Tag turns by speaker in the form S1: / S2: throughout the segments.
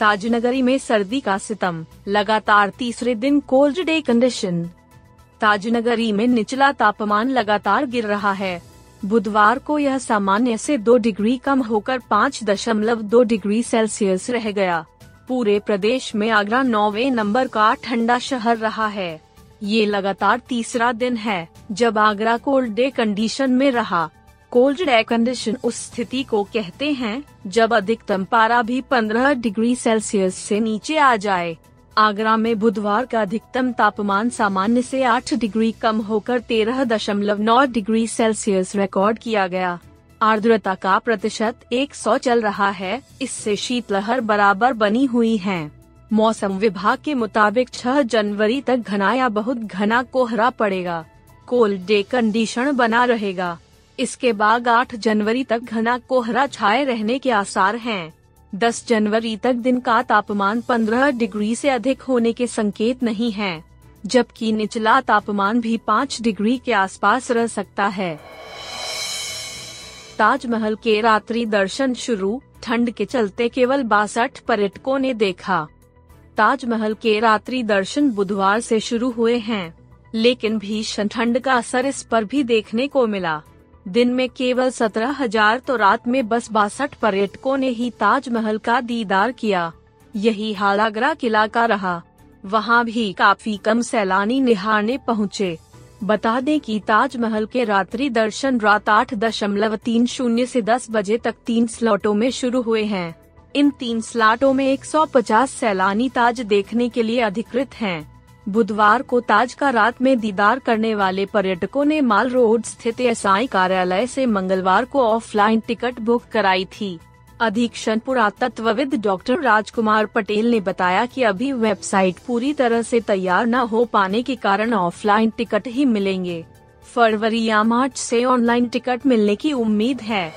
S1: ताजनगरी में सर्दी का सितम, लगातार तीसरे दिन कोल्ड डे कंडीशन। ताजनगरी में निचला तापमान लगातार गिर रहा है। बुधवार को यह सामान्य से दो डिग्री कम होकर पाँच दशमलव दो डिग्री सेल्सियस रह गया। पूरे प्रदेश में आगरा नौवे नंबर का ठंडा शहर रहा है। ये लगातार तीसरा दिन है, जब आगरा कोल्ड डे कंडीशन में रहा। कोल्ड एयर कंडीशन उस स्थिति को कहते हैं, जब अधिकतम पारा भी 15 डिग्री सेल्सियस से नीचे आ जाए। आगरा में बुधवार का अधिकतम तापमान सामान्य से 8 डिग्री कम होकर 13.9 डिग्री सेल्सियस रिकॉर्ड किया गया। आर्द्रता का प्रतिशत 100 चल रहा है, इससे शीतलहर बराबर बनी हुई है। मौसम विभाग के मुताबिक 6 जनवरी तक घना या बहुत घना कोहरा पड़ेगा। कोल्ड डे कंडीशन बना रहेगा। इसके बाद 8 जनवरी तक घना कोहरा छाए रहने के आसार हैं। 10 जनवरी तक दिन का तापमान 15 डिग्री से अधिक होने के संकेत नहीं हैं, जबकि निचला तापमान भी 5 डिग्री के आसपास रह सकता है। ताजमहल के रात्रि दर्शन शुरू ठंड के चलते केवल बासठ पर्यटकों ने देखा। ताजमहल के रात्रि दर्शन बुधवार से शुरू हुए हैं लेकिन भीषण ठंड का असर इस पर भी देखने को मिला। दिन में केवल सत्रह हज़ार तो रात में बस बासठ पर्यटकों ने ही ताजमहल का दीदार किया। यही हाल आगरा किला का रहा। वहाँ भी काफ़ी कम सैलानी निहारने पहुँचे। बता दें कि ताजमहल के रात्रि दर्शन रात आठ दशमलव तीन शून्य ऐसी दस बजे तक तीन स्लॉटों में शुरू हुए हैं। इन तीन स्लॉटों में 150 सैलानी ताज देखने के लिए अधिकृत हैं। बुधवार को ताज का रात में दीदार करने वाले पर्यटकों ने माल रोड स्थित एस कार्यालय से मंगलवार को ऑफलाइन टिकट बुक कराई थी। अधीक्षण पुरातत्वविद डॉक्टर राजकुमार पटेल ने बताया कि अभी वेबसाइट पूरी तरह से तैयार न हो पाने के कारण ऑफलाइन टिकट ही मिलेंगे। फरवरी या मार्च से ऑनलाइन टिकट मिलने की उम्मीद है।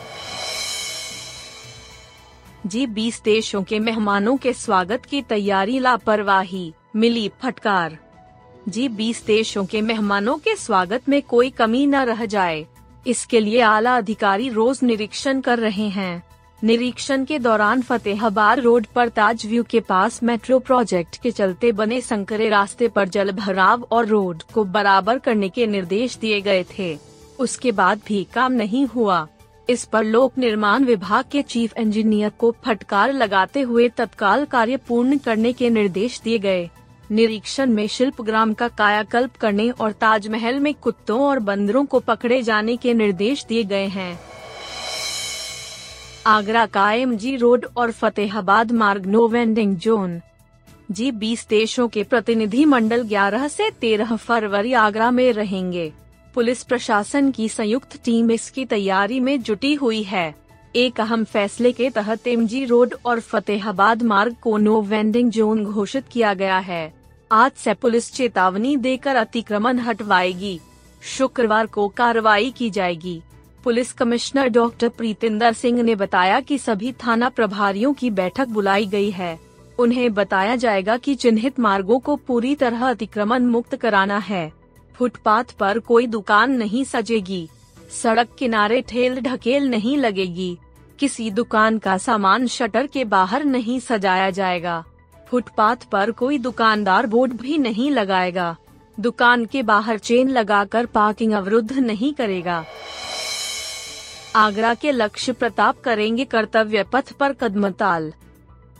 S1: जी बीस देशों के मेहमानों के स्वागत की तैयारी लापरवाही। मिली फटकार। जी बीस देशों के मेहमानों के स्वागत में कोई कमी न रह जाए। इसके लिए आला अधिकारी रोज निरीक्षण कर रहे हैं। निरीक्षण के दौरान फतेहाबाद रोड पर ताज व्यू के पास मेट्रो प्रोजेक्ट के चलते बने संकरे रास्ते पर जल भराव और रोड को बराबर करने के निर्देश दिए गए थे। उसके बाद भी काम नहीं हुआ। इस पर लोक निर्माण विभाग के चीफ इंजीनियर को फटकार लगाते हुए तत्काल कार्य पूर्ण करने के निर्देश दिए गए। निरीक्षण में शिल्प ग्राम का कायाकल्प करने और ताजमहल में कुत्तों और बंदरों को पकड़े जाने के निर्देश दिए गए हैं। आगरा का एम जी रोड और फतेहाबाद मार्ग नो वेंडिंग जोन। जी बीस देशों के प्रतिनिधि मंडल 11 से 13 फरवरी आगरा में रहेंगे। पुलिस प्रशासन की संयुक्त टीम इसकी तैयारी में जुटी हुई है। एक अहम फैसले के तहत एमजी रोड और फतेहाबाद मार्ग को नो वेंडिंग जोन घोषित किया गया है। आज से पुलिस चेतावनी देकर अतिक्रमण हटवाएगी। शुक्रवार को कार्रवाई की जाएगी। Police commissioner doctor Preetinder Singh ने बताया कि सभी थाना प्रभारियों की बैठक बुलाई गई है। उन्हें बताया जाएगा कि चिन्हित मार्गों को पूरी तरह अतिक्रमण मुक्त कराना है। फुटपाथ पर कोई दुकान नहीं सजेगी। सड़क किनारे ठेल ढकेल नहीं लगेगी। किसी दुकान का सामान शटर के बाहर नहीं सजाया जाएगा। फुटपाथ पर कोई दुकानदार बोर्ड भी नहीं लगाएगा। दुकान के बाहर चेन लगाकर पार्किंग अवरुद्ध नहीं करेगा। आगरा के लक्ष्य प्रताप करेंगे कर्तव्य पथ पर कदमताल।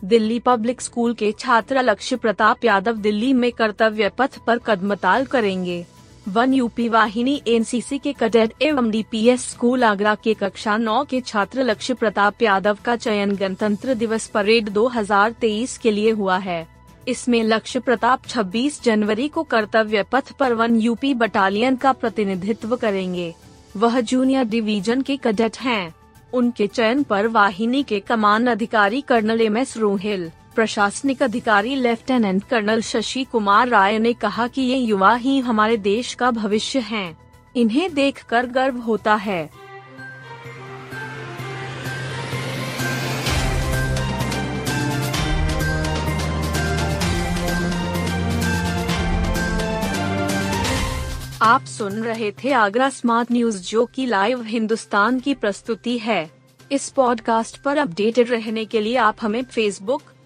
S1: दिल्ली पब्लिक स्कूल के छात्र लक्ष्य प्रताप यादव दिल्ली में कर्तव्य पथ पर कदमताल करेंगे। वन यूपी वाहिनी एनसीसी के कैडेट एवं डीपीएस स्कूल आगरा के कक्षा नौ के छात्र लक्ष्य प्रताप यादव का चयन गणतंत्र दिवस परेड 2023 के लिए हुआ है इसमें लक्ष्य प्रताप 26 जनवरी को कर्तव्य पथ पर वन यूपी बटालियन का प्रतिनिधित्व करेंगे वह जूनियर डिवीज़न के कैडेट हैं। उनके चयन पर वाहिनी के कमान अधिकारी कर्नल एम एस रोहिल प्रशासनिक अधिकारी लेफ्टिनेंट कर्नल शशि कुमार राय ने कहा कि ये युवा ही हमारे देश का भविष्य हैं। इन्हें देखकर गर्व होता है आप सुन रहे थे आगरा स्मार्ट न्यूज़, जो की लाइव हिंदुस्तान की प्रस्तुति है इस पॉडकास्ट पर अपडेटेड रहने के लिए आप हमें फेसबुक